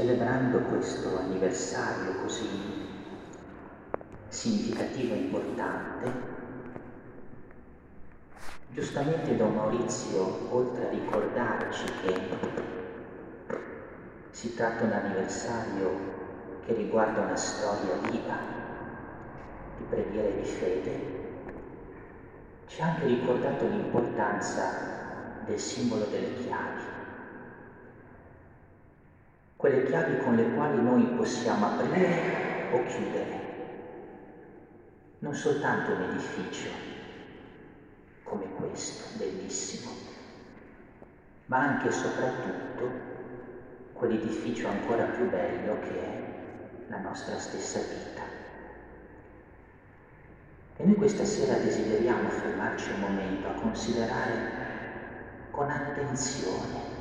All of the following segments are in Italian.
celebrando questo anniversario così significativo e importante, giustamente Don Maurizio, oltre a ricordarci che si tratta di un anniversario che riguarda una storia viva di preghiera e di fede, ci ha anche ricordato l'importanza del simbolo delle chiavi quelle chiavi con le quali noi possiamo aprire o chiudere, non soltanto un edificio come questo, bellissimo, ma anche e soprattutto quell'edificio ancora più bello che è la nostra stessa vita. E noi questa sera desideriamo fermarci un momento a considerare con attenzione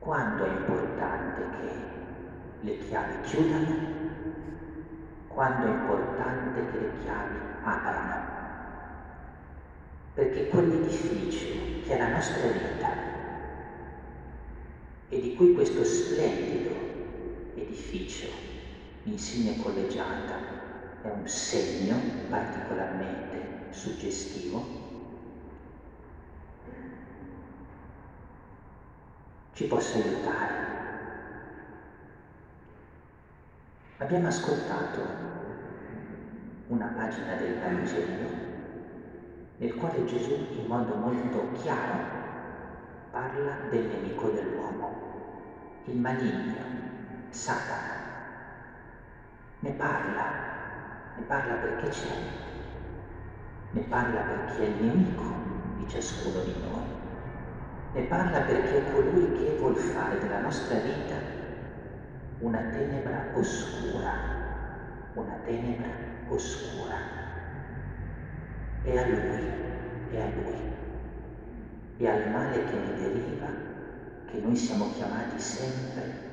quando è importante che le chiavi chiudano? Quando è importante che le chiavi aprano? Perché quell'edificio che è la nostra vita e di cui questo splendido edificio, insigne collegiata, è un segno particolarmente suggestivo, ci possa aiutare. Abbiamo ascoltato una pagina del Vangelo nel quale Gesù in modo molto chiaro parla del nemico dell'uomo, il maligno, Satana. Ne parla, ne parla perché c'è, ne parla perché è il nemico di ciascuno di noi ne parla perché è colui che vuol fare della nostra vita una tenebra oscura, una tenebra oscura. E a lui, e a lui, e al male che ne deriva, che noi siamo chiamati sempre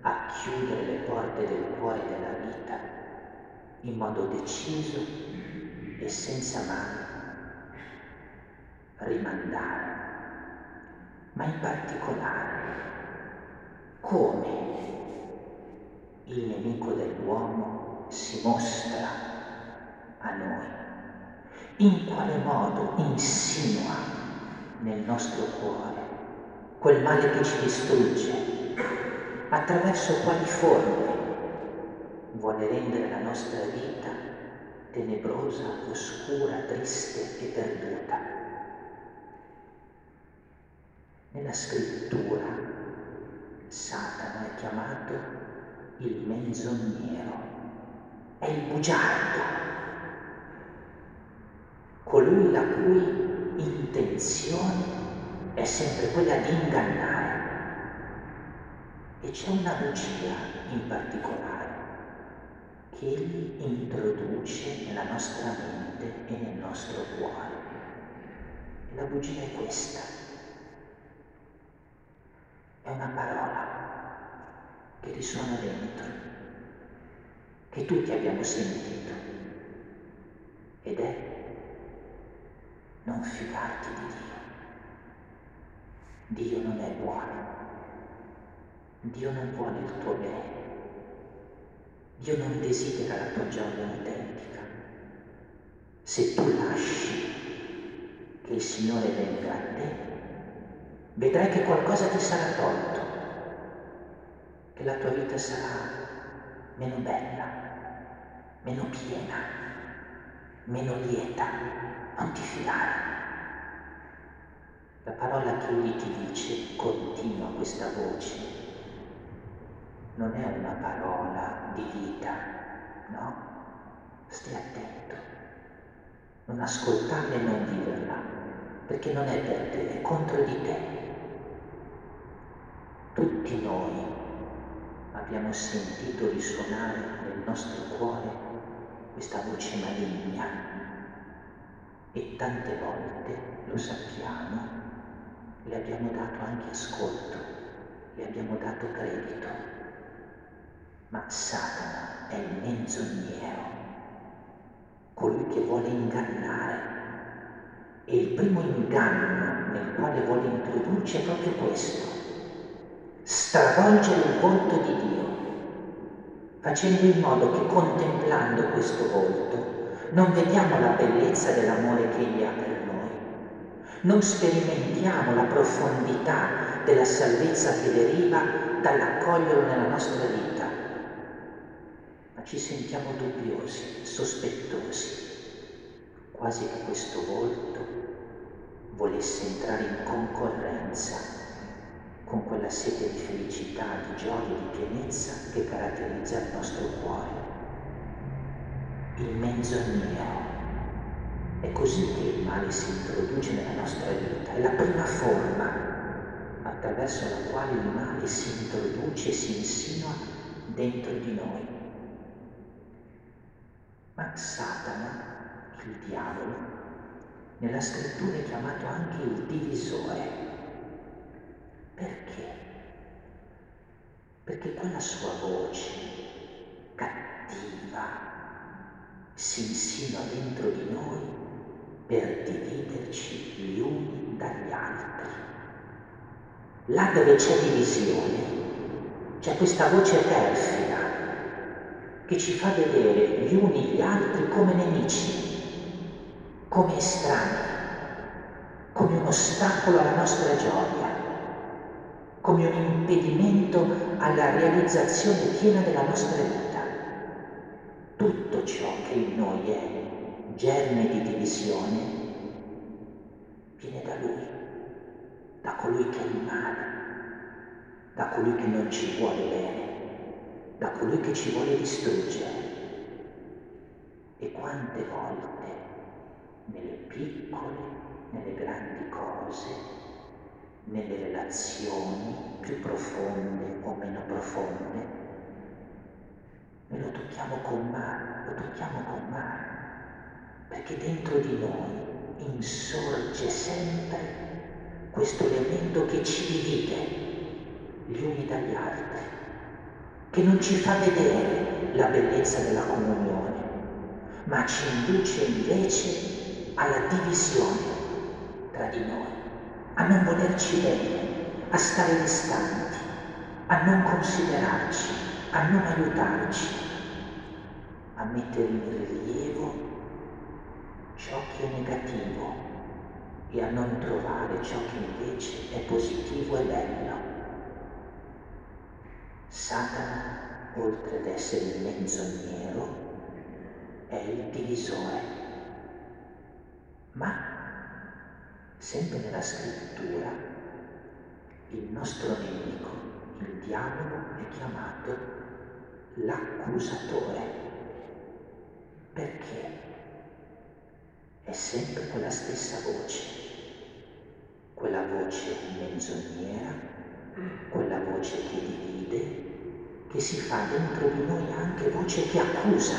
a chiudere le porte del cuore della vita in modo deciso e senza mai rimandare ma in particolare come il nemico dell'uomo si mostra a noi, in quale modo insinua nel nostro cuore quel male che ci distrugge, attraverso quali forme vuole rendere la nostra vita tenebrosa, oscura, triste e perduta. Nella scrittura Satana è chiamato il menzognero, è il bugiardo, colui la cui intenzione è sempre quella di ingannare. E c'è una bugia in particolare che egli introduce nella nostra mente e nel nostro cuore. La bugia è questa è una parola che risuona dentro, che tutti abbiamo sentito, ed è non fidarti di Dio. Dio non è buono, Dio non vuole il tuo bene, Dio non desidera la tua gioia autentica. Se tu lasci che il Signore venga a te, vedrai che qualcosa ti sarà tolto, che la tua vita sarà meno bella, meno piena, meno lieta. Non ti fidare. La parola che egli ti dice, continua questa voce, non è una parola di vita, no? Stai attento, non ascoltarla e non viverla, perché non è per te, è contro di te. Tutti noi abbiamo sentito risuonare nel nostro cuore questa voce maligna e tante volte, lo sappiamo, le abbiamo dato anche ascolto, le abbiamo dato credito. Ma Satana è il menzognero, colui che vuole ingannare. E il primo inganno nel quale vuole introdurci è proprio questo stravolgere il volto di Dio, facendo in modo che contemplando questo volto non vediamo la bellezza dell'amore che Egli ha per noi, non sperimentiamo la profondità della salvezza che deriva dall'accoglierlo nella nostra vita, ma ci sentiamo dubbiosi, sospettosi, quasi che questo volto volesse entrare in concorrenza con quella sete di felicità, di gioia, di pienezza che caratterizza il nostro cuore. Il menzognero. È così che il male si introduce nella nostra vita, è la prima forma attraverso la quale il male si introduce e si insinua dentro di noi. Ma Satana, il diavolo, nella scrittura è chiamato anche il divisore perché? Perché quella sua voce cattiva si insinua dentro di noi per dividerci gli uni dagli altri. Là dove c'è divisione, c'è questa voce perfida che ci fa vedere gli uni gli altri come nemici, come estranei, come un ostacolo alla nostra gioia come un impedimento alla realizzazione piena della nostra vita. Tutto ciò che in noi è germe di divisione viene da Lui, da colui che è il male, da colui che non ci vuole bene, da colui che ci vuole distruggere. E quante volte, nelle piccole, nelle grandi cose, nelle relazioni più profonde o meno profonde, noi lo tocchiamo con mano, lo tocchiamo con mano, perché dentro di noi insorge sempre questo elemento che ci divide gli uni dagli altri, che non ci fa vedere la bellezza della comunione, ma ci induce invece alla divisione tra di noi a non volerci bene, a stare distanti, a non considerarci, a non aiutarci, a mettere in rilievo ciò che è negativo e a non trovare ciò che invece è positivo e bello. Satana, oltre ad essere il menzognero, è il divisore, ma Sempre nella scrittura, il nostro nemico, il diavolo, è chiamato l'accusatore. Perché? È sempre quella stessa voce, quella voce menzognera, quella voce che divide, che si fa dentro di noi anche voce che accusa.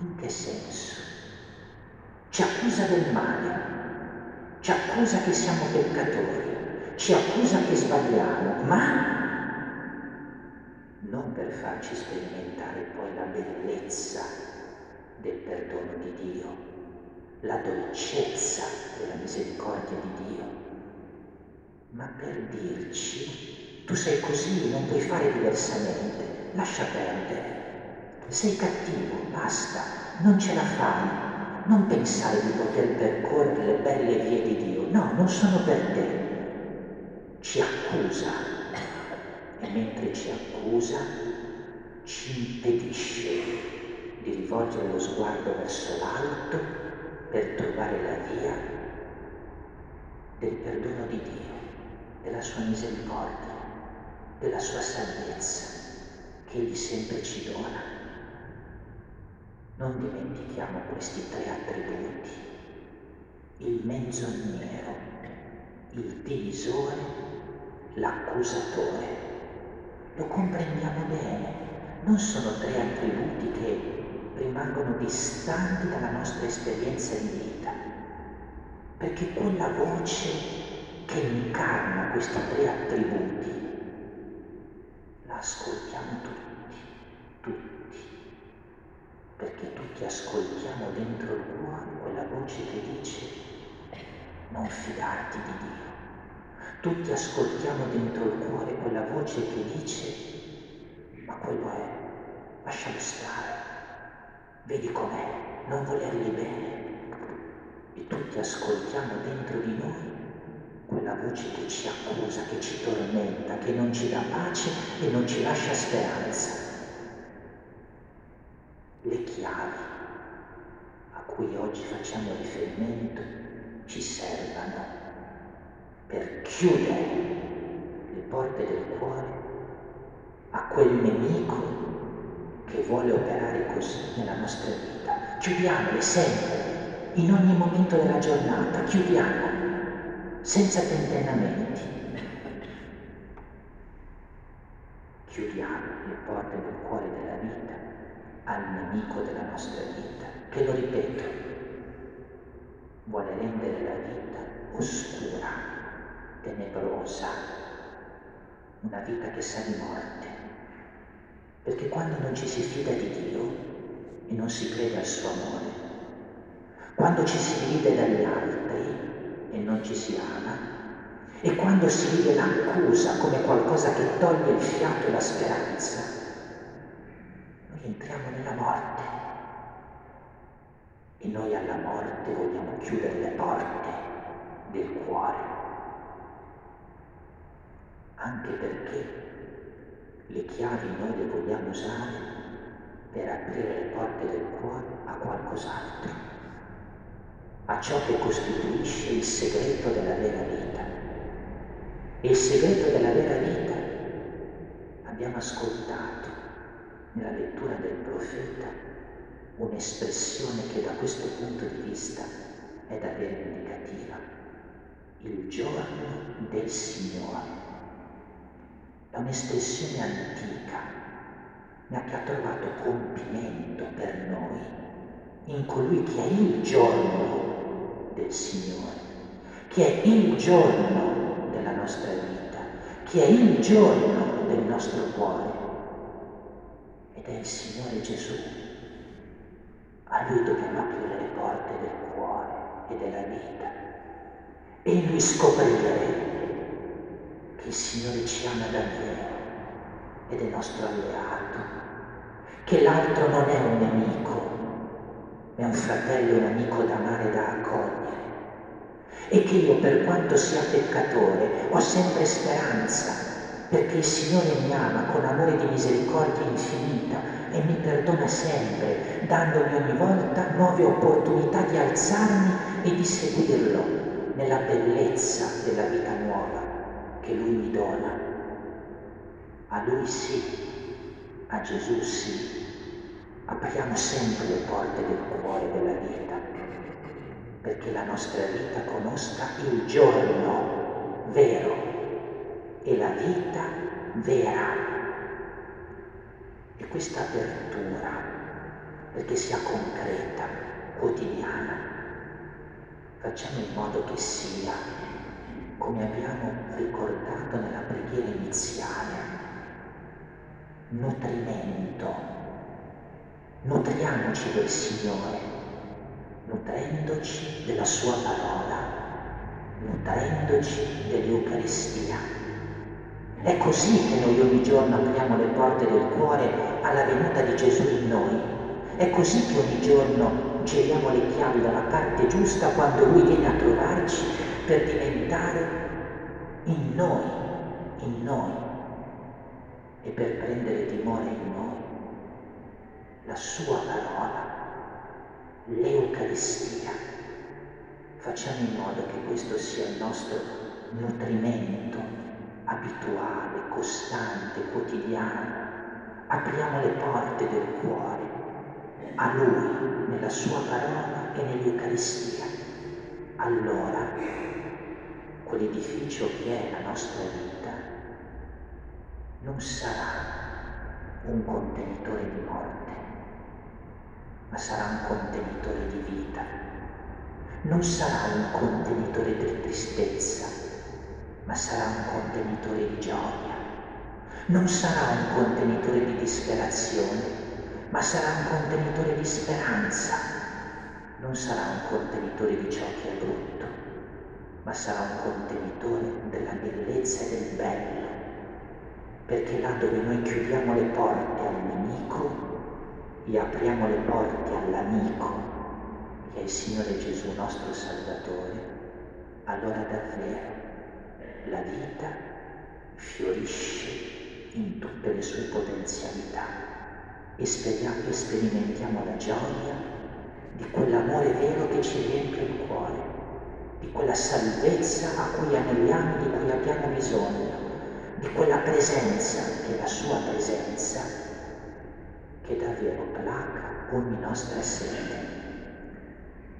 In che senso? Ci accusa del male, ci accusa che siamo peccatori, ci accusa che sbagliamo, ma non per farci sperimentare poi la bellezza del perdono di Dio, la dolcezza della misericordia di Dio, ma per dirci tu sei così, non puoi fare diversamente, lascia perdere, sei cattivo, basta, non ce la fai, non pensare di poter percorrere le belle vie di Dio, no, non sono per te. Ci accusa e mentre ci accusa ci impedisce di rivolgere lo sguardo verso l'alto per trovare la via del perdono di Dio, della sua misericordia, della sua salvezza che Egli sempre ci dona. Non dimentichiamo questi tre attributi, il menzognero, il divisore, l'accusatore. Lo comprendiamo bene, non sono tre attributi che rimangono distanti dalla nostra esperienza di vita, perché quella voce che incarna questi tre attributi la ascoltiamo tutti, tutti perché tutti ascoltiamo dentro il cuore quella voce che dice non fidarti di Dio, Tutti ascoltiamo dentro il cuore quella voce che dice, ma quello è, lascialo stare, vedi com'è, non volergli bene. E tutti ascoltiamo dentro di noi quella voce che ci accusa, che ci tormenta, che non ci dà pace e non ci lascia speranza. Le chiavi a cui oggi facciamo riferimento ci servano per chiudere le porte del cuore a quel nemico che vuole operare così nella nostra vita. Chiudiamole sempre, in ogni momento della giornata, chiudiamo senza tentennamenti. Chiudiamo le porte del cuore della vita al nemico della nostra vita, che lo ripeto, vuole rendere la vita oscura, tenebrosa, una vita che sa di morte. Perché quando non ci si fida di Dio e non si crede al suo amore, quando ci si divide dagli altri, e non ci si ama, e quando si vive l'accusa come qualcosa che toglie il fiato e la speranza, noi entriamo nella morte e noi alla morte vogliamo chiudere le porte del cuore, anche perché le chiavi noi le vogliamo usare per aprire le porte del cuore a qualcos'altro a ciò che costituisce il segreto della vera vita. E il segreto della vera vita abbiamo ascoltato nella lettura del profeta un'espressione che da questo punto di vista è davvero indicativa. Il giorno del Signore. È un'espressione antica, ma che ha trovato compimento per noi in colui che è il giorno del Signore, che è il giorno della nostra vita, che è il giorno del nostro cuore. Ed è il Signore Gesù. A Lui dobbiamo aprire le porte del cuore e della vita. E in Lui scoprire che il Signore ci ama davvero ed è nostro alleato, che l'altro non è un nemico, è un fratello e un amico da amare e da accogliere. E che io per quanto sia peccatore ho sempre speranza perché il Signore mi ama con amore di misericordia infinita e mi perdona sempre, dandomi ogni volta nuove opportunità di alzarmi e di seguirlo nella bellezza della vita nuova che Lui mi dona. A Lui sì, a Gesù sì, apriamo sempre le porte del cuore della vita perché la nostra vita conosca il giorno vero e la vita vera. Questa apertura, perché sia concreta, quotidiana, facciamo in modo che sia, come abbiamo ricordato nella preghiera iniziale, nutrimento. Nutriamoci del Signore nutrendoci della sua parola, nutrendoci dell'Eucaristia. È così che noi ogni giorno apriamo le porte del cuore alla venuta di Gesù in noi. È così che ogni giorno giriamo le chiavi dalla parte giusta quando Lui viene a trovarci per diventare in noi, in noi e per prendere dimora in noi la sua parola l'Eucaristia. Facciamo in modo che questo sia il nostro nutrimento abituale, costante, quotidiano. Apriamo le porte del cuore a Lui, nella Sua parola e nell'Eucaristia. Allora, quell'edificio che è la nostra vita non sarà un contenitore di morte ma sarà un contenitore di vita. Non sarà un contenitore di tristezza, ma sarà un contenitore di gioia. Non sarà un contenitore di disperazione, ma sarà un contenitore di speranza. Non sarà un contenitore di ciò che è brutto, ma sarà un contenitore della bellezza e del bello, perché là dove noi chiudiamo le porte al nemico, gli apriamo le porte all'amico, che è il Signore Gesù nostro Salvatore, allora davvero la vita fiorisce in tutte le sue potenzialità e sperimentiamo la gioia di quell'amore vero che ci riempie il cuore, di quella salvezza a cui aneliamo, di cui abbiamo bisogno, di quella presenza che è la sua presenza, che davvero placa ogni nostra sete.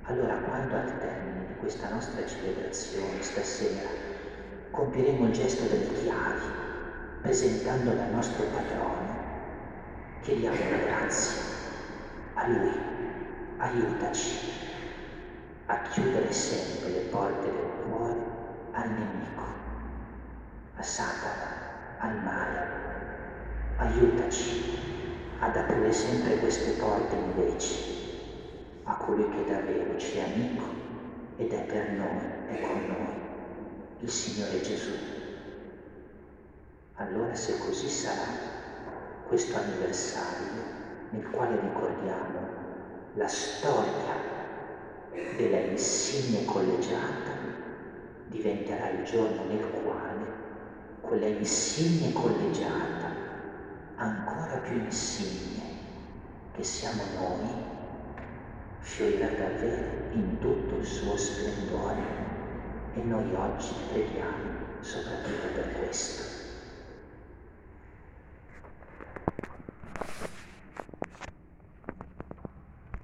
Allora quando al termine di questa nostra celebrazione stasera compieremo il gesto delle chiavi, presentandola al nostro patrono, chiediamo la grazia a lui aiutaci a chiudere sempre le porte del cuore al nemico, a Satana, al male. Aiutaci ad aprire sempre queste porte invece a colui che davvero ci è amico ed è per noi e con noi, il Signore Gesù. Allora se così sarà, questo anniversario nel quale ricordiamo la storia della insigne collegiata diventerà il giorno nel quale quella insigne collegiata, ancora più insigne che siamo noi, fiorirà davvero in tutto il suo splendore e noi oggi preghiamo soprattutto per questo.